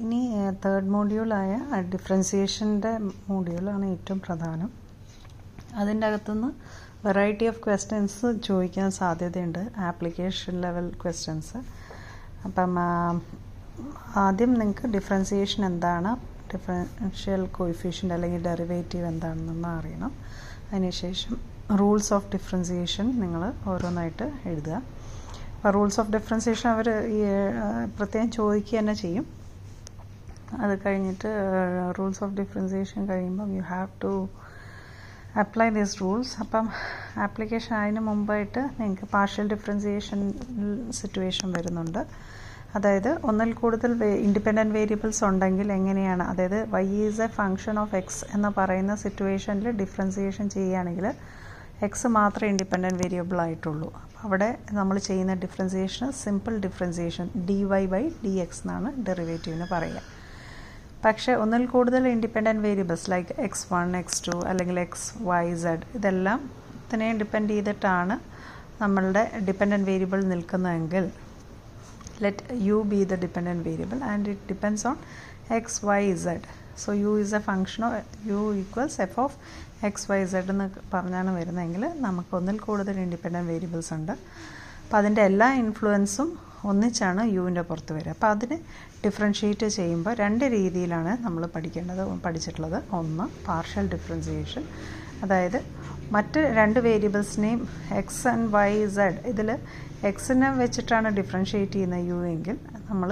ഇനി തേർഡ് മോഡ്യൂളായ ഡിഫറൻസിയേഷന്റെ മോഡ്യൂളാണ് ഏറ്റവും പ്രധാനം. അതിന്റെ അകത്തുനിന്ന് വെറൈറ്റി ഓഫ് ക്വസ്റ്റ്യൻസ് ചോദിക്കാൻ സാധ്യതയുണ്ട് ആപ്ലിക്കേഷൻ ലെവൽ ക്വസ്റ്റ്യൻസ് അപ്പം ആദ്യം നിങ്ങൾക്ക് ഡിഫറൻസിയേഷൻ എന്താണ് ഡിഫറൻഷ്യൽ കോയിഫിഷ്യന്റ് അല്ലെങ്കിൽ ഡെറിവേറ്റീവ് എന്താണെന്നൊന്ന് അറിയണം. അതിനുശേഷം റൂൾസ് ഓഫ് ഡിഫറൻസിയേഷൻ നിങ്ങൾ ഓരോന്നായിട്ട് എഴുതുക. അപ്പോൾ റൂൾസ് ഓഫ് ഡിഫറൻസിയേഷൻ അവർ പ്രത്യേകം ചോദിക്കുക തന്നെ ചെയ്യും. അത് കഴിഞ്ഞിട്ട് റൂൾസ് ഓഫ് ഡിഫറൻസിയേഷൻ കഴിയുമ്പം you have to apply these rules അപ്പം ആപ്ലിക്കേഷൻ അതിന് മുമ്പായിട്ട് നിങ്ങൾക്ക് പാർഷ്യൽ ഡിഫറൻസിയേഷൻ സിറ്റുവേഷൻ വരുന്നുണ്ട്. അതായത് ഒന്നിൽ കൂടുതൽ ഇൻഡിപെൻഡന്റ് വേരിയബിൾസ് ഉണ്ടെങ്കിൽ എങ്ങനെയാണ് അതായത് y is a function of x എന്ന് പറയുന്ന സിറ്റുവേഷനിൽ ഡിഫറൻസിയേഷൻ ചെയ്യുകയാണെങ്കിൽ എക്സ് മാത്രമേ ഇൻഡിപെൻഡന്റ് വേരിയബിൾ ആയിട്ടുള്ളൂ. അപ്പോൾ അവിടെ നമ്മൾ ചെയ്യുന്ന differentiation simple differentiation d y by d x എന്നാണ് ഡെറിവേറ്റീവിന് പറയുക. പക്ഷേ ഒന്നിൽ കൂടുതൽ independent variables like x one x two അല്ലെങ്കിൽ എക്സ് വൈ സെഡ് ഇതെല്ലാം ഇതിനെ ഡിപ്പെൻഡ് ചെയ്തിട്ടാണ് നമ്മളുടെ dependent variable നിൽക്കുന്നതെങ്കിൽ let u be the dependent variable and it depends on x y z. So u is a function of u equals f of x y z എന്ന് പറഞ്ഞാണ് വരുന്നതെങ്കിൽ നമുക്ക് ഒന്നിൽ കൂടുതൽ ഇൻഡിപെൻഡന്റ് വേരിയബിൾസ് ഉണ്ട്. അപ്പോൾ അതിന്റെ എല്ലാ ഇൻഫ്ലുവൻസും ഒന്നിച്ചാണ് യുവിന്റെ പുറത്ത് വരിക. അപ്പോൾ അതിനെ ഡിഫറൻഷ്യേറ്റ് ചെയ്യുമ്പോൾ രണ്ട് രീതിയിലാണ് നമ്മൾ പഠിക്കേണ്ടത് പഠിച്ചിട്ടുള്ളത്. ഒന്ന് പാർഷ്യൽ ഡിഫറൻസിയേഷൻ അതായത് മറ്റ് രണ്ട് വേരിയബിൾസിനെയും എക്സ് ആൻഡ് വൈ സെഡ് ഇതിൽ എക്സിനെ വെച്ചിട്ടാണ് ഡിഫറൻഷ്യേറ്റ് ചെയ്യുന്ന യു എങ്കിൽ നമ്മൾ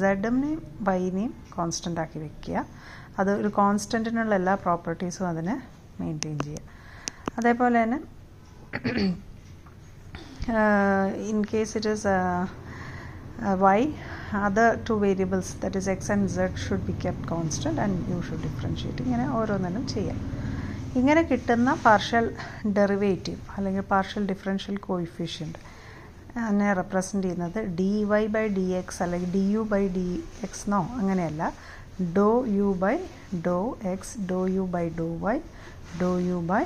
സെഡിനെയും വൈനെയും കോൺസ്റ്റന്റ് ആക്കി വെക്കുക. അത് ഒരു കോൺസ്റ്റന്റിനുള്ള എല്ലാ പ്രോപ്പർട്ടീസും അതിനെ മെയിന്റെയിൻ ചെയ്യുക. അതേപോലെ തന്നെ in case it is y other two variables that is x and z should be kept constant and you should differentiate. ഇങ്ങനെ ഓരോന്നിനും ചെയ്യാം. ഇങ്ങനെ കിട്ടുന്ന പാർഷ്യൽ ഡെറിവേറ്റീവ് അല്ലെങ്കിൽ പാർഷ്യൽ ഡിഫറൻഷ്യൽ കോയിഫിഷ്യന്റ് അതിനെ റെപ്രസെന്റ് ചെയ്യുന്നത് d y by d x അല്ലെങ്കിൽ d u by d x എന്നോ അങ്ങനെയല്ല. ഡോ U by Dr X Dr U by Dr Y Dr U by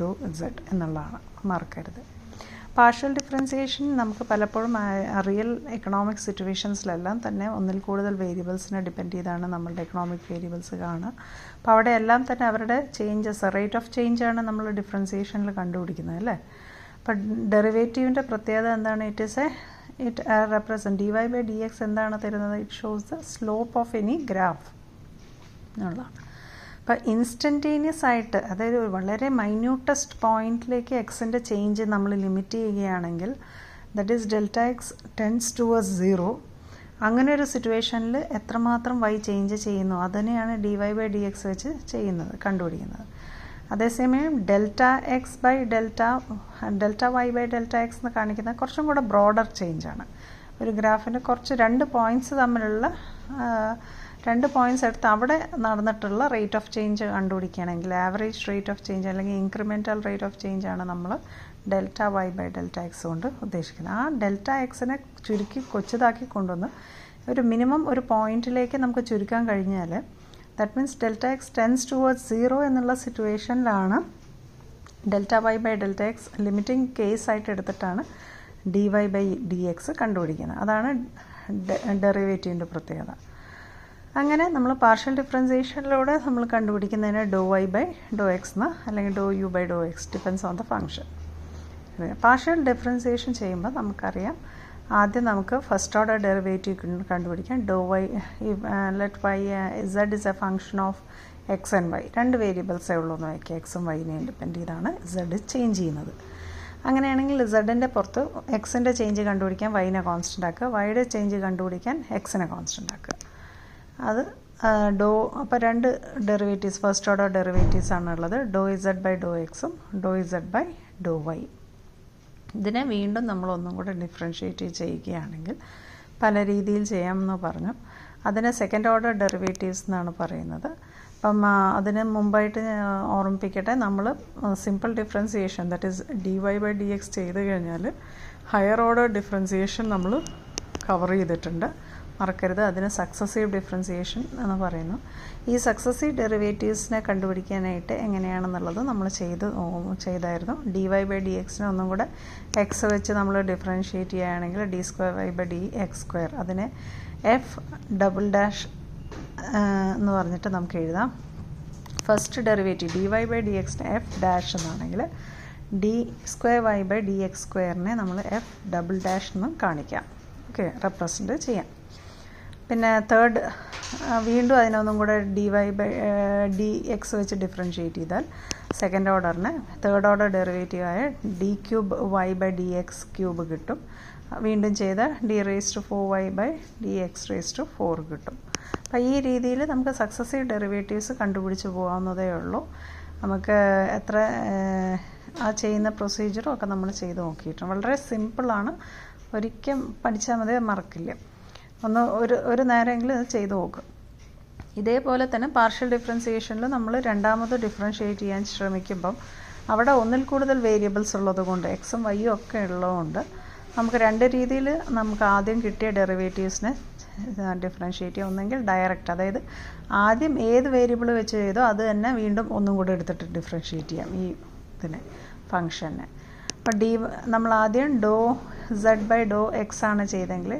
Dr Z എന്നുള്ളതാണ്. മറക്കരുത് പാർഷ്യൽ ഡിഫറൻസിയേഷൻ നമുക്ക് പലപ്പോഴും റിയൽ എക്കണോമിക് സിറ്റുവേഷൻസിലെല്ലാം തന്നെ ഒന്നിൽ കൂടുതൽ വേരിയബിൾസിനെ ഡിപ്പെൻഡ് ചെയ്താണ് നമ്മളുടെ എക്കണോമിക് വേരിയബിൾസ് കാണുക. അപ്പോൾ അവിടെ എല്ലാം തന്നെ അവരുടെ ചേഞ്ചസ് റേറ്റ് ഓഫ് ചേഞ്ച് ആണ് നമ്മൾ ഡിഫറൻസിയേഷനിൽ കണ്ടുപിടിക്കുന്നത് അല്ലേ? അപ്പം ഡെറിവേറ്റീവിന്റെ പ്രത്യേകത എന്താണ്? It is a it represent d y by d x എന്താണ് തരുന്നത്? It shows the slope of any graph എന്നുള്ളതാണ് അപ്പോൾ ഇൻസ്റ്റന്റേനിയസ് ആയിട്ട് അതായത് വളരെ മൈന്യൂട്ടസ്റ്റ് പോയിന്റിലേക്ക് എക്സിന്റെ ചേഞ്ച് നമ്മൾ ലിമിറ്റ് ചെയ്യുകയാണെങ്കിൽ that is delta x tends towards zero അങ്ങനെ ഒരു സിറ്റുവേഷനിൽ എത്രമാത്രം വൈ ചേഞ്ച് ചെയ്യുന്നു അതിനെയാണ് d y by d x വെച്ച് ചെയ്യുന്നത് കണ്ടുപിടിക്കുന്നത്. അതേസമയം delta x by delta delta y by delta x എന്ന് കാണിക്കുന്ന കുറച്ചും കൂടെ ബ്രോഡർ ചേഞ്ചാണ് ഒരു ഗ്രാഫിന്റെ കുറച്ച് രണ്ട് പോയിന്റ്സ് തമ്മിലുള്ള രണ്ട് പോയിന്റ്സ് എടുത്ത് അവിടെ നടന്നിട്ടുള്ള റേറ്റ് ഓഫ് ചേഞ്ച് കണ്ടുപിടിക്കുകയാണെങ്കിൽ ആവറേജ് റേറ്റ് ഓഫ് ചേഞ്ച് അല്ലെങ്കിൽ ഇൻക്രിമെന്റൽ റേറ്റ് ഓഫ് ചേഞ്ച് ആണ് നമ്മൾ delta y by delta x കൊണ്ട് ഉദ്ദേശിക്കുന്നത്. ആ ഡെൽറ്റ എക്സിനെ ചുരുക്കി കൊച്ചതാക്കി കൊണ്ടുവന്ന് ഒരു മിനിമം ഒരു പോയിന്റിലേക്ക് നമുക്ക് ചുരുക്കാൻ കഴിഞ്ഞാൽ that means delta x tends towards zero എന്നുള്ള സിറ്റുവേഷനിലാണ് delta y by delta x limiting case ആയിട്ട് എടുത്തിട്ടാണ് d y by d x കണ്ടുപിടിക്കുന്നത് അതാണ് ഡെറിവേറ്റീവിന്റെ പ്രത്യേകത. അങ്ങനെ നമ്മൾ പാർഷ്യൽ ഡിഫറൻസിയേഷനിലൂടെ നമ്മൾ കണ്ടുപിടിക്കുന്നതിന് doh y by doh x എന്ന് അല്ലെങ്കിൽ doh u by doh x depends on the function partial differentiation ചെയ്യുമ്പോൾ നമുക്കറിയാം ആദ്യം നമുക്ക് ഫസ്റ്റ് ഓർഡർ ഡെറിവേറ്റീവ് കണ്ടുപിടിക്കാം. Doh y let y z is a function of x and y രണ്ട് വേരിയബിൾസേ ഉള്ളൂ എന്ന് വയ്ക്കുക. എക്സും വൈനെയും ഡിപ്പെൻഡ് ചെയ്താണ് ഇസഡ് ചേഞ്ച് ചെയ്യുന്നത്. അങ്ങനെയാണെങ്കിൽ ഇസഡിന്റെ പുറത്ത് എക്സിന്റെ ചേഞ്ച് കണ്ടുപിടിക്കാൻ വൈനെ കോൺസ്റ്റന്റ് ആക്കുക. വൈയുടെ ചേഞ്ച് കണ്ടുപിടിക്കാൻ എക്സിനെ കോൺസ്റ്റന്റ് ആക്കുക. അത് ഡോ അപ്പോൾ രണ്ട് ഡെറിവേറ്റീവ്സ് ഫസ്റ്റ് ഓർഡർ ഡെറിവേറ്റീവ്സ് ആണുള്ളത്. ഡോ ഇസഡ് ബൈ ഡോ എക്സും doh z by doh y ഇതിനെ വീണ്ടും നമ്മൾ ഒന്നും കൂടെ ഡിഫറൻഷ്യേറ്റ് ചെയ്യുകയാണെങ്കിൽ പല രീതിയിൽ ചെയ്യാമെന്ന് പറഞ്ഞു. അതിനെ സെക്കൻഡ് ഓർഡർ ഡെറിവേറ്റീവ്സ് എന്നാണ് പറയുന്നത്. അപ്പം അതിന് മുമ്പായിട്ട് ഓർമ്മിപ്പിക്കട്ടെ നമ്മൾ simple differentiation that is d y by d x ചെയ്ത് കഴിഞ്ഞാൽ ഹയർ ഓർഡർ ഡിഫറൻസിയേഷൻ നമ്മൾ കവർ ചെയ്തിട്ടുണ്ട്. മറക്കരുത്. അതിന് സക്സസീവ് ഡിഫറൻസിയേഷൻ എന്ന് പറയുന്നു. ഈ സക്സസീവ് ഡെറിവേറ്റീവ്സിനെ കണ്ടുപിടിക്കാനായിട്ട് എങ്ങനെയാണെന്നുള്ളത് നമ്മൾ ചെയ്ത് ചെയ്തായിരുന്നു. ഡി വൈ ബൈ ഡി എക്സിനെ ഒന്നും കൂടെ എക്സ് വെച്ച് നമ്മൾ ഡിഫറൻഷ്യേറ്റ് ചെയ്യുകയാണെങ്കിൽ d square y by d x square അതിനെ എഫ് ഡബിൾ ഡാഷ് എന്ന് പറഞ്ഞിട്ട് നമുക്ക് എഴുതാം. First derivative d y by d എക്സിന് എഫ് ഡാഷ് എന്നാണെങ്കിൽ d square y by d x സ്ക്വയറിനെ നമ്മൾ എഫ് ഡബിൾ ഡാഷ് എന്ന് കാണിക്കാം. ഓക്കെ റെപ്രസെന്റ് ചെയ്യാം. പിന്നെ തേർഡ് വീണ്ടും അതിനൊന്നും കൂടെ d y by d x വെച്ച് ഡിഫറൻഷ്യേറ്റ് ചെയ്താൽ സെക്കൻഡ് ഓർഡറിന് third order ഡെറിവേറ്റീവായ d cube y by d x cube കിട്ടും. വീണ്ടും ചെയ്ത d raise to four y by d x raise to four കിട്ടും. അപ്പോൾ ഈ രീതിയിൽ നമുക്ക് സക്സസീവ് ഡെറിവേറ്റീവ്സ് കണ്ടുപിടിച്ച് പോകാവുന്നതേ ഉള്ളൂ. നമുക്ക് എത്ര ആ ചെയ്യുന്ന പ്രൊസീജിയറും ഒക്കെ നമ്മൾ ചെയ്ത് നോക്കിയിട്ടുണ്ട്. വളരെ സിമ്പിളാണ് ഒരിക്കലും പഠിച്ചാൽ മതി മറക്കില്ല. ഒന്ന് ഒരു ഒരു നേരമെങ്കിലും ഇത് ചെയ്തു നോക്കുക ഇതേപോലെ തന്നെ പാർഷ്യൽ ഡിഫറൻസിയേഷനിൽ നമ്മൾ രണ്ടാമത് ഡിഫറൻഷിയേറ്റ് ചെയ്യാൻ ശ്രമിക്കുമ്പം അവിടെ ഒന്നിൽ കൂടുതൽ വേരിയബിൾസ് ഉള്ളത് കൊണ്ട് എക്സും വൈയും ഒക്കെ ഉള്ളതുകൊണ്ട് നമുക്ക് രണ്ട് രീതിയിൽ നമുക്ക് ആദ്യം കിട്ടിയ ഡെറിവേറ്റീവ്സിനെ ഡിഫറൻഷിയേറ്റ് ചെയ്യാം. ഒന്നെങ്കിൽ ഡയറക്റ്റ് അതായത് ആദ്യം ഏത് വേരിയബിൾ വെച്ച് ചെയ്തോ അത് തന്നെ വീണ്ടും ഒന്നും കൂടെ എടുത്തിട്ട് ഡിഫറൻഷിയേറ്റ് ചെയ്യാം ഈ ഇതിനെ ഫങ്ഷനെ അപ്പോൾ ഡി നമ്മൾ ആദ്യം doh z by doh x ആണ് ചെയ്തെങ്കിൽ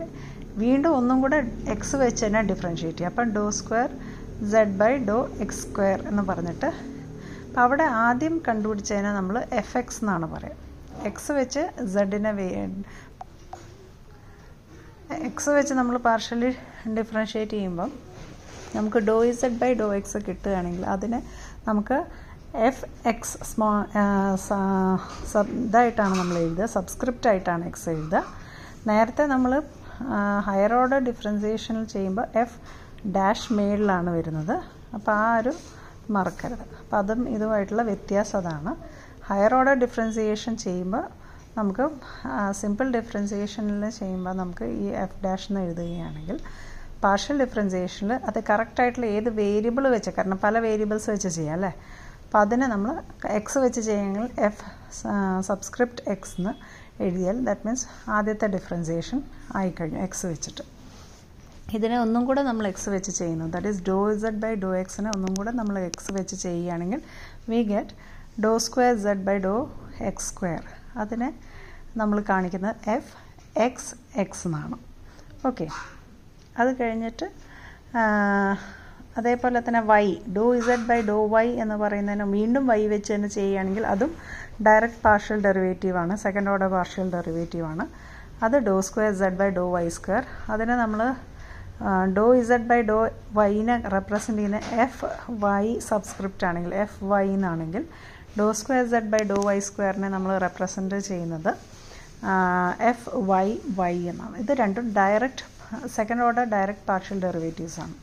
വീണ്ടും ഒന്നും കൂടെ എക്സ് വെച്ച് തന്നെ ഡിഫറൻഷ്യേറ്റ് ചെയ്യാം. അപ്പം doh square z by doh x square എന്ന് പറഞ്ഞിട്ട് അപ്പോൾ അവിടെ ആദ്യം കണ്ടുപിടിച്ചതിനെ നമ്മൾ എഫ് എക്സ് എന്നാണ് പറയുക. എക്സ് വെച്ച് സെഡിനെ എക്സ് വെച്ച് നമ്മൾ പാർഷ്യലി ഡിഫറൻഷ്യേറ്റ് ചെയ്യുമ്പം നമുക്ക് doh z by doh x കിട്ടുകയാണെങ്കിൽ അതിന് നമുക്ക് എഫ് എക്സ് സ്മോ ഇതായിട്ടാണ് നമ്മൾ എഴുതുക. സബ്സ്ക്രിപ്റ്റ് ആയിട്ടാണ് എക്സ് എഴുതുക. നേരത്തെ നമ്മൾ ഹയർ ഓർഡർ ഡിഫറൻസിയേഷനിൽ ചെയ്യുമ്പോൾ എഫ് ഡാഷ് മേളിലാണ് വരുന്നത്. അപ്പോൾ ആ ഒരു മറക്കരുത്. അപ്പോൾ അതും ഇതുമായിട്ടുള്ള വ്യത്യാസം അതാണ്. ഹയർ ഓർഡർ ഡിഫറൻസിയേഷൻ ചെയ്യുമ്പോൾ നമുക്ക് സിമ്പിൾ ഡിഫറൻസിയേഷനിൽ ചെയ്യുമ്പോൾ നമുക്ക് ഈ എഫ് ഡാഷ് എന്ന് എഴുതുകയാണെങ്കിൽ പാർഷ്യൽ ഡിഫറൻസിയേഷനിൽ അത് കറക്റ്റായിട്ടുള്ള ഏത് വേരിയബിൾ വെച്ച് കാരണം പല വേരിയബിൾസ് വെച്ച് ചെയ്യാം അല്ലേ? അപ്പോൾ അതിനെ നമ്മൾ എക്സ് വെച്ച് ചെയ്യുമെങ്കിൽ എഫ് സബ്സ്ക്രിപ്റ്റ് എക്സ് എന്ന് എഴുതിയാൽ ദാറ്റ് മീൻസ് ആദ്യത്തെ ഡിഫറൻസിയേഷൻ ആയിക്കഴിഞ്ഞു എക്സ് വെച്ചിട്ട്. ഇതിനെ ഒന്നും കൂടെ നമ്മൾ എക്സ് വെച്ച് ചെയ്യുന്നു. That is doh z by doh എക്സിനെ ഒന്നും കൂടെ നമ്മൾ എക്സ് വെച്ച് ചെയ്യുകയാണെങ്കിൽ we get doh square z by doh x square അതിനെ നമ്മൾ കാണിക്കുന്നത് എഫ് എക്സ് എക്സ് എന്നാണ്. ഓക്കെ അത് കഴിഞ്ഞിട്ട് അതേപോലെ തന്നെ y doh z by doh y എന്ന് പറയുന്നതിന് വീണ്ടും വൈ വെച്ച് തന്നെ ചെയ്യുകയാണെങ്കിൽ അതും ഡയറക്റ്റ് പാർഷ്യൽ ഡെറിവേറ്റീവാണ് സെക്കൻഡ് ഓർഡർ പാർഷ്യൽ ഡെറിവേറ്റീവാണ് അത് doh square z by doh y square. അതിനെ നമ്മൾ ഡോ ഇസഡ് ബൈ ഡോ വൈനെ റെപ്രസെന്റ് ചെയ്യുന്ന എഫ് വൈ സബ്സ്ക്രിപ്റ്റ് ആണെങ്കിൽ എഫ് വൈ എന്നാണെങ്കിൽ doh square z by doh y സ്ക്വയറിനെ നമ്മൾ റെപ്രസെന്റ് ചെയ്യുന്നത് എഫ് വൈ വൈ എന്നാണ്. ഇത് രണ്ടും direct second order direct partial derivatives ആണ്.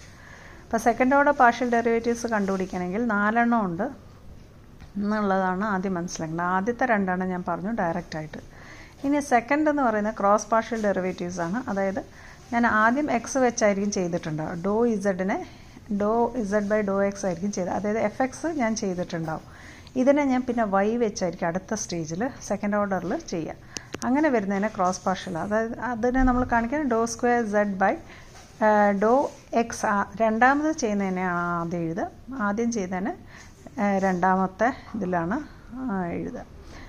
അപ്പോൾ സെക്കൻഡ് ഓർഡർ പാർഷ്യൽ ഡെറിവേറ്റീവ്സ് കണ്ടുപിടിക്കണമെങ്കിൽ നാലെണ്ണം ഉണ്ട് എന്നുള്ളതാണ് ആദ്യം മനസ്സിലാക്കേണ്ടത്. ആദ്യത്തെ രണ്ടെണ്ണം ഞാൻ പറഞ്ഞു ഡയറക്റ്റ് ആയിട്ട്. ഇനി സെക്കൻഡ് എന്ന് പറയുന്നത് ക്രോസ് പാർഷ്യൽ ഡെറിവേറ്റീവ്സ് ആണ്. അതായത് ഞാൻ ആദ്യം എക്സ് വെച്ചായിരിക്കും ചെയ്തിട്ടുണ്ടാവും ഡോ ഇസഡിനെ doh z by doh x ആയിരിക്കും ചെയ്തത്. അതായത് എഫ് എക്സ് ഞാൻ ചെയ്തിട്ടുണ്ടാവും. ഇതിനെ ഞാൻ പിന്നെ വൈ വെച്ചായിരിക്കും അടുത്ത സ്റ്റേജിൽ സെക്കൻഡ് ഓർഡറിൽ ചെയ്യുക അങ്ങനെ വരുന്നതിനെ ക്രോസ് പാർഷ്യൽ അതായത് അതിനെ നമ്മൾ കാണിക്കുന്നത് doh square z by doh x രണ്ടാമത് ചെയ്യുന്നതിനെയാണ് ആദ്യം എഴുതുക ആദ്യം ചെയ്തതിന് രണ്ടാമത്തെ ഇതിലാണ് എഴുതുക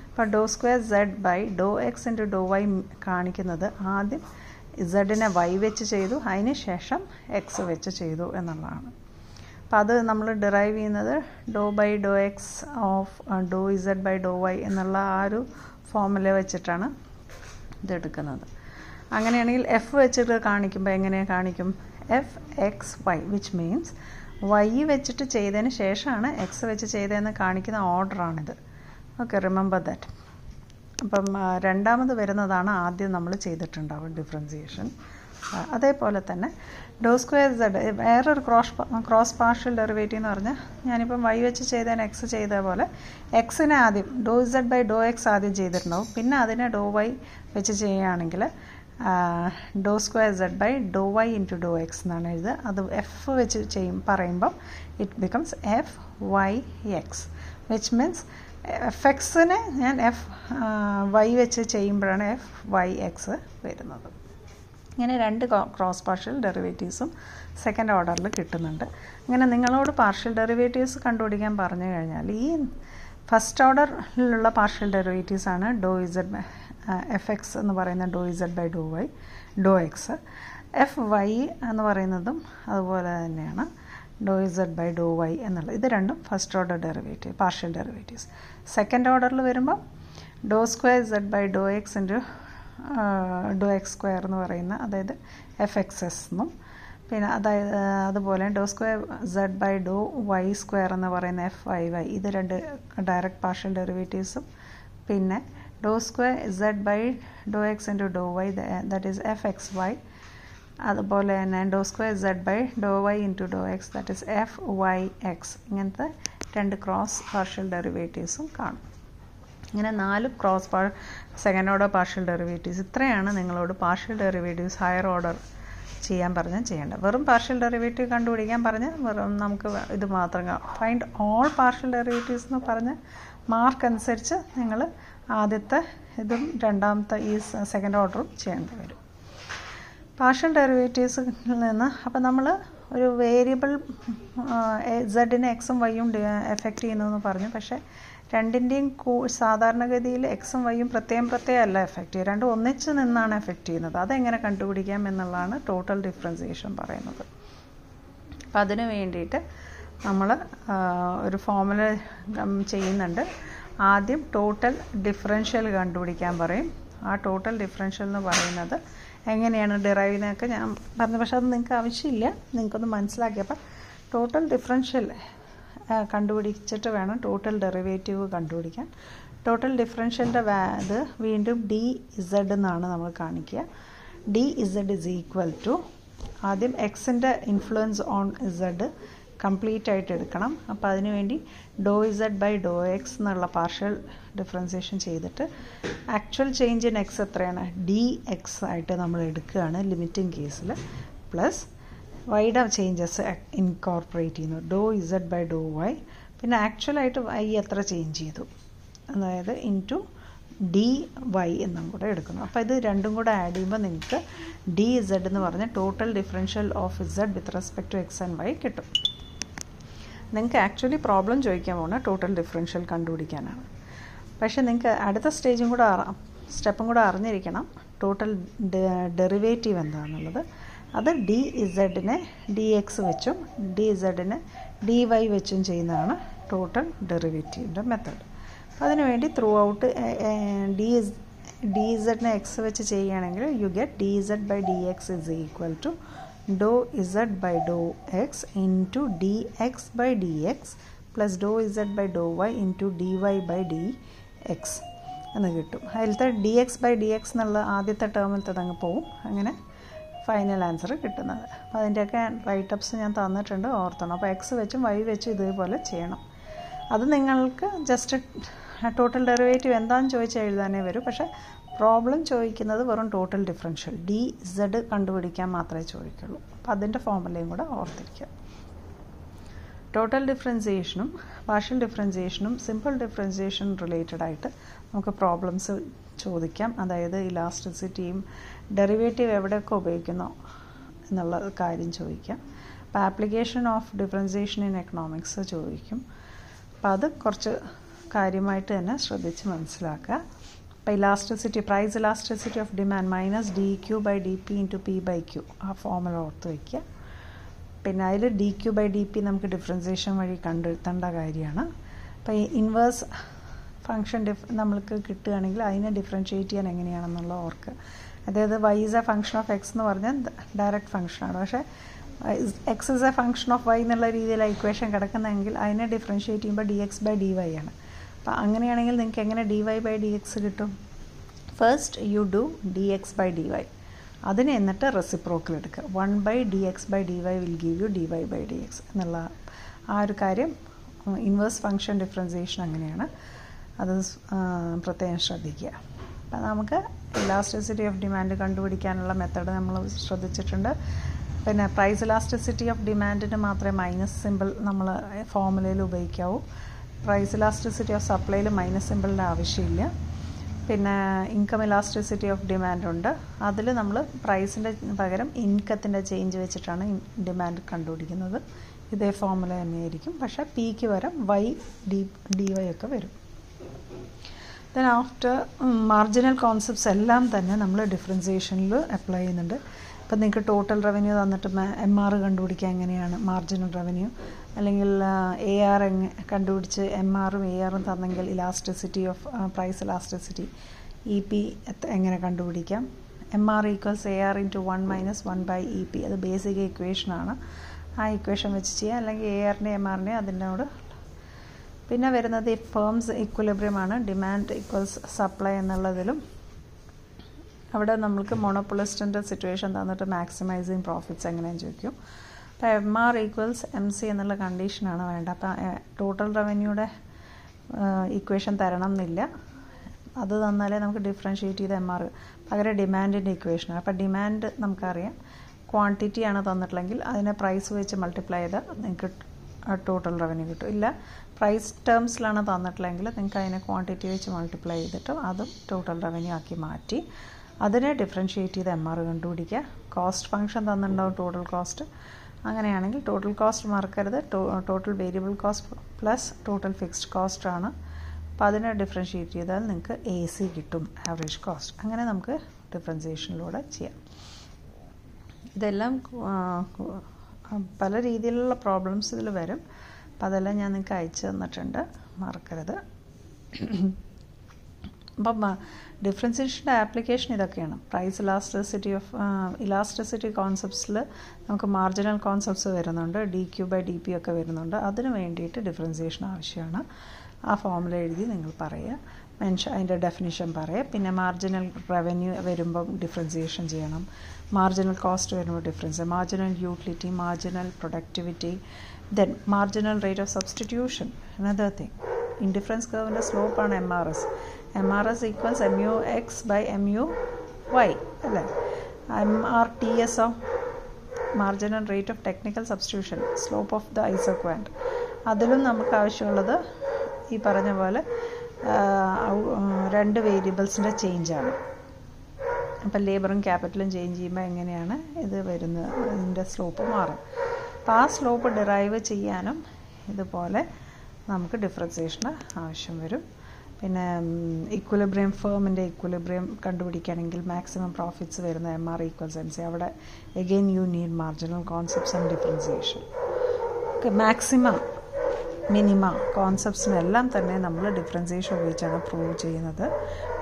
അപ്പോൾ doh square z by doh x into doh y കാണിക്കുന്നത് ആദ്യം സെഡിനെ വൈ വെച്ച് ചെയ്തു അതിന് ശേഷം എക്സ് വെച്ച് ചെയ്തു എന്നുള്ളതാണ്. അപ്പോൾ അത് നമ്മൾ ഡിറൈവ് ചെയ്യുന്നത് doh by doh x of doh z by doh y എന്നുള്ള ആ ഒരു ഫോമുല വെച്ചിട്ടാണ് ഇതെടുക്കുന്നത് അങ്ങനെയാണെങ്കിൽ എഫ് വെച്ചിട്ട് കാണിക്കുമ്പോൾ എങ്ങനെ കാണിക്കും? F x y which means y വെച്ചിട്ട് ചെയ്തതിന് ശേഷമാണ് എക്സ് വെച്ച് ചെയ്തതെന്ന് കാണിക്കുന്ന ഓർഡറാണിത് ഓക്കെ റിമെമ്പർ ദാറ്റ് അപ്പം രണ്ടാമത് വരുന്നതാണ് ആദ്യം നമ്മൾ ചെയ്തിട്ടുണ്ടാവും ഡിഫറൻസിയേഷൻ അതേപോലെ തന്നെ ഡോ സ്ക്വയർ സെഡ് വേറൊരു ക്രോസ് ക്രോസ് പാർഷ്യൽ ഡെറിവേറ്റീവ് എന്ന് പറഞ്ഞാൽ ഞാനിപ്പം വൈ വെച്ച് ചെയ്തതിന് എക്സ് ചെയ്ത പോലെ എക്സിനെ ആദ്യം doh z by doh x ആദ്യം ചെയ്തിട്ടുണ്ടാവും. പിന്നെ അതിനെ ഡോ വൈ വെച്ച് ചെയ്യുകയാണെങ്കിൽ doh square z by doh y into doh x എന്നാണ് എഴുതുക. അത് എഫ് വെച്ച് ചെയ്യും പറയുമ്പം it becomes f y x which means f എക്സിനെ ഞാൻ എഫ് വൈ വെച്ച് ചെയ്യുമ്പോഴാണ് എഫ് വൈ എക്സ് വരുന്നത്. ഇങ്ങനെ രണ്ട് ക്രോസ് പാർഷ്യൽ ഡെറിവേറ്റീവ്സും സെക്കൻഡ് ഓർഡറിൽ കിട്ടുന്നുണ്ട്. ഇങ്ങനെ നിങ്ങളോട് പാർഷ്യൽ ഡെറിവേറ്റീവ്സ് കണ്ടുപിടിക്കാൻ പറഞ്ഞു കഴിഞ്ഞാൽ ഈ ഫസ്റ്റ് ഓർഡറിലുള്ള പാർഷ്യൽ ഡെറിവേറ്റീവ്സ് ആണ് ഡോ ഇസഡ് എഫ് എക്സ് എന്ന് പറയുന്ന doh z by doh y doh x f y എന്ന് പറയുന്നതും അതുപോലെ തന്നെയാണ് doh z by doh y എന്നുള്ളത്. ഇത് രണ്ടും first order derivative partial derivatives second ഓർഡറിൽ വരുമ്പോൾ doh square z by doh x into doh x square എന്ന് പറയുന്ന അതായത് എഫ് എക്സ് എസ് എന്നും പിന്നെ അതായത് അതുപോലെ doh square z by doh y square എന്ന് പറയുന്ന എഫ് വൈ വൈ ഇത് രണ്ട് ഡയറക്റ്റ് പാർഷ്യൽ ഡെറിവേറ്റീവ്സും പിന്നെ doh square z by doh x into doh y that is f x y അതുപോലെ തന്നെ doh square z by doh y into doh x that is f y x ഇങ്ങനത്തെ രണ്ട് cross partial ഡെറിവേറ്റീവ്സും കാണും. ഇങ്ങനെ നാല് ക്രോസ് പാർ second order partial derivatives ഇത്രയാണ് നിങ്ങളോട് പാർഷ്യൽ ഡെറിവേറ്റീവ്സ് ഹയർ ഓർഡർ ചെയ്യാൻ പറഞ്ഞാൽ ചെയ്യേണ്ടത്. വെറും പാർഷ്യൽ ഡെറിവേറ്റീവ് കണ്ടുപിടിക്കാൻ പറഞ്ഞാൽ വെറും നമുക്ക് ഇത് മാത്രം ഫൈൻഡ് ഓൾ പാർഷ്യൽ ഡെറിവേറ്റീവ്സ് എന്ന് പറഞ്ഞ് മാർക്ക് അനുസരിച്ച് നിങ്ങൾ ആദ്യത്തെ ഇതും രണ്ടാമത്തെ ഈ സെക്കൻഡ് ഓർഡറും ചെയ്യേണ്ടി വരും. പാർഷ്യൽ ഡെറിവേറ്റീവ്സിൽ നിന്ന് അപ്പോൾ നമ്മൾ ഒരു വേരിയബിൾ സെഡിന് എക്സും വൈയും എഫക്റ്റ് ചെയ്യുന്നതെന്ന് പറഞ്ഞു. പക്ഷേ രണ്ടിന്റെയും കൂ സാധാരണഗതിയിൽ എക്സും വൈയും പ്രത്യേകം പ്രത്യേകം അല്ല എഫക്റ്റ് ചെയ്യുക. രണ്ടും ഒന്നിച്ച് നിന്നാണ് എഫക്റ്റ് ചെയ്യുന്നത്. അതെങ്ങനെ കണ്ടുപിടിക്കാം എന്നുള്ളതാണ് ടോട്ടൽ ഡിഫറൻസിയേഷൻ പറയുന്നത്. അപ്പം അതിന് വേണ്ടിയിട്ട് നമ്മൾ ഒരു ഫോമുല ചെയ്യുന്നുണ്ട്. ആദ്യം ടോട്ടൽ ഡിഫറൻഷ്യൽ കണ്ടുപിടിക്കാൻ പറയും. ആ ടോട്ടൽ ഡിഫറൻഷ്യൽ എന്ന് പറയുന്നത് എങ്ങനെയാണ് ഡിറൈവ് ചെയ്യുന്നതൊക്കെ ഞാൻ പറഞ്ഞു. പക്ഷെ അത് നിങ്ങൾക്ക് ആവശ്യമില്ല. നിങ്ങൾക്കൊന്ന് മനസ്സിലാക്കിയപ്പോൾ ടോട്ടൽ ഡിഫറൻഷ്യൽ കണ്ടുപിടിച്ചിട്ട് വേണം ടോട്ടൽ ഡെറിവേറ്റീവ് കണ്ടുപിടിക്കാൻ. ടോട്ടൽ ഡിഫറൻഷ്യലിന്റെ ഇത് വീണ്ടും ഡി ഇസഡ് എന്നാണ് നമ്മൾ കാണിക്കുക. D z is equal to ആദ്യം എക്സിന്റെ ഇൻഫ്ലുവൻസ് ഓൺ ഇസഡ് കംപ്ലീറ്റ് ആയിട്ട് എടുക്കണം. അപ്പോൾ അതിനുവേണ്ടി doh z by doh x എന്നുള്ള പാർഷ്യൽ ഡിഫറൻസിയേഷൻ ചെയ്തിട്ട് ആക്ച്വൽ ചേഞ്ച് ഇൻ എക്സ് എത്രയാണ്? ഡി എക്സ് ആയിട്ട് നമ്മൾ എടുക്കുകയാണ് ലിമിറ്റിംഗ് കേസിൽ പ്ലസ് വൈയുടെ ചേഞ്ചസ് ഇൻകോർപ്പറേറ്റ് ചെയ്യുന്നു. Doh z by doh y പിന്നെ ആക്ച്വലായിട്ട് വൈ എത്ര ചേഞ്ച് ചെയ്തു? അതായത് ഇൻ ടു ഡി വൈ എന്നും കൂടെ എടുക്കുന്നു. അപ്പോൾ ഇത് രണ്ടും കൂടെ ആഡ് ചെയ്യുമ്പോൾ നിങ്ങൾക്ക് ഡി ഇസഡ് എന്ന് പറഞ്ഞ total differential of z with respect to x and y കിട്ടും. നിങ്ങൾക്ക് ആക്ച്വലി പ്രോബ്ലം ചോദിക്കാൻ പോകുന്ന ടോട്ടൽ ഡിഫറൻഷ്യൽ കണ്ടുപിടിക്കാനാണ്. പക്ഷേ നിങ്ങൾക്ക് അടുത്ത സ്റ്റേജും കൂടെ സ്റ്റെപ്പും കൂടെ അറിഞ്ഞിരിക്കണം ടോട്ടൽ ഡെറിവേറ്റീവ് എന്താണെന്നുള്ളത് അത് ഡി ഇസഡിനെ ഡി എക്സ് വെച്ചും ഡി ഇസഡിനെ ഡി വൈ വെച്ചും ചെയ്യുന്നതാണ് ടോട്ടൽ ഡെറിവേറ്റീവിന്റെ മെത്തേഡ് അപ്പോൾ അതിനുവേണ്ടി through out D is D ഇസഡിനെ എക്സ് വെച്ച് ചെയ്യുകയാണെങ്കിൽ you get d z by d x is equal to doh z by ഡോ x into dx by dx plus doh z by doh y into d y by d x എന്ന് കിട്ടും. അതിലത്തെ d x by d x എന്നുള്ള ആദ്യത്തെ ടേമിലത്തെ അങ്ങ് പോവും. അങ്ങനെ final answer കിട്ടുന്നത്. അപ്പോൾ അതിന്റെയൊക്കെ റൈറ്റപ്സ് ഞാൻ തന്നിട്ടുണ്ട് ഓർത്തണം. അപ്പോൾ എക്സ് വെച്ചും വൈ വെച്ചും ഇതേപോലെ ചെയ്യണം. അത് നിങ്ങൾക്ക് ജസ്റ്റ് ടോട്ടൽ ഡെറിവേറ്റീവ് എന്താണെന്ന് ചോദിച്ചാൽ എഴുതാനേ വരും. പക്ഷേ പ്രോബ്ലം ചോദിക്കുന്നത് വെറും ടോട്ടൽ ഡിഫറൻഷ്യൽ ഡി ഇസഡ് കണ്ടുപിടിക്കാൻ മാത്രമേ ചോദിക്കുള്ളൂ. അപ്പോൾ അതിന്റെ ഫോമുലയും കൂടെ ഓർത്തിരിക്കുക. ടോട്ടൽ ഡിഫറൻസിയേഷനും പാർഷ്യൽ ഡിഫറൻസിയേഷനും സിമ്പിൾ ഡിഫറൻസിയേഷൻ റിലേറ്റഡ് ആയിട്ട് നമുക്ക് പ്രോബ്ലംസ് ചോദിക്കാം. അതായത് ഇലാസ്റ്റിസിറ്റിയും ഡെറിവേറ്റീവ് എവിടെയൊക്കെ ഉപയോഗിക്കുന്നോ എന്നുള്ള കാര്യം ചോദിക്കാം. അപ്പോൾ application of differentiation in economics ചോദിക്കും. അപ്പോൾ അത് കുറച്ച് കാര്യമായിട്ട് തന്നെ ശ്രദ്ധിച്ച് മനസ്സിലാക്കുക. Price elasticity of demand minus d q by d p into p by q ആ ഫോമുല ഓർത്ത് വയ്ക്കുക പിന്നെ അതിൽ d q by d p നമുക്ക് ഡിഫറൻസിയേഷൻ വഴി കണ്ടെത്തേണ്ട കാര്യമാണ്. അപ്പോൾ ഇൻവേഴ്സ് ഫംഗ്ഷൻ ഡിഫ് നമ്മൾക്ക് കിട്ടുകയാണെങ്കിൽ അതിനെ ഡിഫറൻഷ്യേറ്റ് ചെയ്യാൻ എങ്ങനെയാണെന്നുള്ള ഓർക്ക് അതായത് y is a function of x എന്ന് പറഞ്ഞാൽ ഡയറക്റ്റ് ഫംഗ്ഷനാണ് പക്ഷേ x is a function of y എന്നുള്ള രീതിയിൽ ഇക്വേഷൻ കിടക്കുന്നതെങ്കിൽ അതിനെ ഡിഫറൻഷ്യേറ്റ് ചെയ്യുമ്പോൾ d x by d y ആണ്. അപ്പോൾ അങ്ങനെയാണെങ്കിൽ നിങ്ങൾക്ക് എങ്ങനെ d y by d x കിട്ടും? First you do d x by d y അതിനെ എന്നിട്ട് റെസിപ്രോക്കൽ എടുക്കുക. One by d x by d y will give you d y by d x എന്നുള്ള ആ ഒരു കാര്യം ഇൻവേഴ്സ് ഫംഗ്ഷൻ ഡിഫറൻസിയേഷൻ അങ്ങനെയാണ്. അത് പ്രത്യേകം ശ്രദ്ധിക്കുക. അപ്പം നമുക്ക് ഇലാസ്റ്റിസിറ്റി ഓഫ് ഡിമാൻഡ് കണ്ടുപിടിക്കാനുള്ള മെത്തേഡ് നമ്മൾ ശ്രദ്ധിച്ചിട്ടുണ്ട്. പിന്നെ പ്രൈസ് ഇലാസ്റ്റിസിറ്റി ഓഫ് ഡിമാൻഡിന് മാത്രമേ മൈനസ് സിമ്പിൾ നമ്മൾ ഫോമുലയിൽ ഉപയോഗിക്കാവൂ. പ്രൈസ് ഇലാസ്റ്റിസിറ്റി ഓഫ് സപ്ലൈയിൽ മൈനസ് സിമ്പിളിന്റെ ആവശ്യമില്ല. പിന്നെ ഇൻകം ഇലാസ്റ്റിസിറ്റി ഓഫ് ഡിമാൻഡ് ഉണ്ട്. അതിൽ നമ്മൾ പ്രൈസിന്റെ പകരം ഇൻകത്തിന്റെ ചേഞ്ച് വെച്ചിട്ടാണ് ഡിമാൻഡ് കണ്ടുപിടിക്കുന്നത്. ഇതേ ഫോമുല തന്നെയായിരിക്കും. പക്ഷേ പിക്ക് പകരം വൈ ഡി ഡി വൈ ഒക്കെ വരും. ദെൻ ആഫ്റ്റർ മാർജിനൽ കോൺസെപ്റ്റ്സ് എല്ലാം തന്നെ നമ്മൾ ഡിഫറൻസിയേഷനിൽ അപ്ലൈ ചെയ്യുന്നുണ്ട്. ഇപ്പം നിങ്ങൾക്ക് ടോട്ടൽ റവന്യൂ തന്നിട്ട് എം ആർ കണ്ടുപിടിക്കുക എങ്ങനെയാണ്? മാർജിനൽ റവന്യൂ അല്ലെങ്കിൽ എ ആർ എങ് കണ്ടുപിടിച്ച് എം ആറും എ ആറും തന്നെങ്കിൽ elasticity of price elasticity E P എങ്ങനെ കണ്ടുപിടിക്കാം? M R equals A R into one minus one by E P അത് ബേസിക് ഇക്വേഷനാണ് ആ ഇക്വേഷൻ വെച്ച് ചെയ്യാം. അല്ലെങ്കിൽ എ ആറിന്റെ എം ആറിന്റെ അതിനോട്. പിന്നെ വരുന്നത് ഫേംസ് ഇക്വലിബ്രിയമാണ് ഡിമാൻഡ് ഈക്വൽസ് സപ്ലൈ എന്നുള്ളതിലും അവിടെ നമ്മൾക്ക് മോണോപ്പൊളിസ്റ്റിന്റെ സിറ്റുവേഷൻ തന്നിട്ട് മാക്സിമൈസിങ് പ്രോഫിറ്റ്സ് എങ്ങനെയാണ് ചോദിക്കും. അപ്പോൾ M R equals M C എന്നുള്ള കണ്ടീഷനാണ് വേണ്ടത്. അപ്പോൾ ടോട്ടൽ റവന്യൂടെ ഇക്വേഷൻ തരണം എന്നില്ല. അത് തന്നാലേ നമുക്ക് ഡിഫറൻഷ്യേറ്റ് ചെയ്ത് എം ആർ പകരം ഡിമാൻഡിന്റെ ഇക്വേഷനാണ് അപ്പോൾ ഡിമാൻഡ് നമുക്കറിയാം. ക്വാണ്ടിറ്റി ആണ് തന്നിട്ടുള്ളെങ്കിൽ അതിനെ പ്രൈസ് വെച്ച് മൾട്ടിപ്ലൈ ചെയ്താൽ നിങ്ങൾക്ക് ടോട്ടൽ റവന്യൂ കിട്ടും. ഇല്ല പ്രൈസ് ടേംസിലാണ് തന്നിട്ടുള്ളെങ്കിൽ നിങ്ങൾക്ക് അതിനെ ക്വാണ്ടിറ്റി വെച്ച് മൾട്ടിപ്ലൈ ചെയ്തിട്ട് അതും ടോട്ടൽ റവന്യൂ ആക്കി മാറ്റി. അതിനെ ഡിഫറൻഷ്യേറ്റ് ചെയ്ത് എം ആർ കണ്ടുപിടിക്കുക. കോസ്റ്റ് ഫംഗ്ഷൻ തന്നിട്ടുണ്ടാവും ടോട്ടൽ കോസ്റ്റ് അങ്ങനെയാണെങ്കിൽ ടോട്ടൽ കോസ്റ്റ് മറക്കരുത്. Total variable cost plus total fixed cost ആണ്. അപ്പോൾ അതിനെ ഡിഫറൻഷ്യേറ്റ് ചെയ്താൽ നിങ്ങൾക്ക് എ സി കിട്ടും ആവറേജ് കോസ്റ്റ് അങ്ങനെ നമുക്ക് ഡിഫറൻസിയേഷനിലൂടെ ചെയ്യാം. ഇതെല്ലാം പല രീതിയിലുള്ള പ്രോബ്ലംസ് ഇതിൽ വരും. അപ്പോൾ അതെല്ലാം ഞാൻ നിങ്ങൾക്ക് അയച്ചു തന്നിട്ടുണ്ട്. മറക്കരുത്. അപ്പം ഡിഫറൻസിയേഷന്റെ ആപ്ലിക്കേഷൻ ഇതൊക്കെയാണ്. പ്രൈസ് ഇലാസ്റ്റിസിറ്റി ഓഫ് ഇലാസ്റ്റിസിറ്റി കോൺസെപ്റ്റ്സിൽ നമുക്ക് മാർജിനൽ കോൺസെപ്റ്റ്സ് വരുന്നുണ്ട്. D q by d p ഒക്കെ വരുന്നുണ്ട്. അതിന് വേണ്ടിയിട്ട് ഡിഫറൻസിയേഷൻ ആവശ്യമാണ്. ആ ഫോമുല എഴുതി നിങ്ങൾ പറയുക. മെൻഷൻ അതിന്റെ ഡെഫിനിഷൻ പറയുക. പിന്നെ മാർജിനൽ റവന്യൂ വരുമ്പം ഡിഫറൻസിയേഷൻ ചെയ്യണം. മാർജിനൽ കോസ്റ്റ് വരുമ്പോൾ difference marginal utility marginal productivity then marginal rate of substitution another thing indifference കർവിന്റെ സ്ലോപ്പാണ് M R S M R S equals M U x by M U y അല്ലേ M R T S marginal rate of technical substitution slope of the isoquant അതിലും നമുക്ക് ആവശ്യമുള്ളത് ഈ പറഞ്ഞ പോലെ രണ്ട് വേരിയബിൾസിന്റെ ചേഞ്ചാണ് അപ്പം ലേബറും ക്യാപിറ്റലും ചേഞ്ച് ചെയ്യുമ്പോൾ എങ്ങനെയാണ് ഇത് വരുന്നത്? ഇതിന്റെ സ്ലോപ്പ് മാറും. അപ്പോൾ ആ സ്ലോപ്പ് ഡിറൈവ് ചെയ്യാനും ഇതുപോലെ നമുക്ക് ഡിഫറൻസിയേഷന് ആവശ്യം വരും. പിന്നെ ഇക്വലിബ്രിയം ഫേമിന്റെ ഇക്വലിബ്രിയം കണ്ടുപിടിക്കുകയാണെങ്കിൽ മാക്സിമം പ്രോഫിറ്റ്സ് വരുന്ന എം ആർ ഈക്വൽസ് എം അവിടെ again you need marginal concepts and differentiation okay maximum minima കോൺസെപ്റ്റ്സിനെല്ലാം തന്നെ നമ്മൾ ഡിഫറൻസിയേഷൻ ഉപയോഗിച്ചാണ് പ്രൂവ് ചെയ്യുന്നത്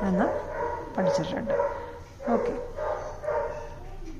എന്ന് പഠിച്ചിട്ടുണ്ട്. ഓക്കെ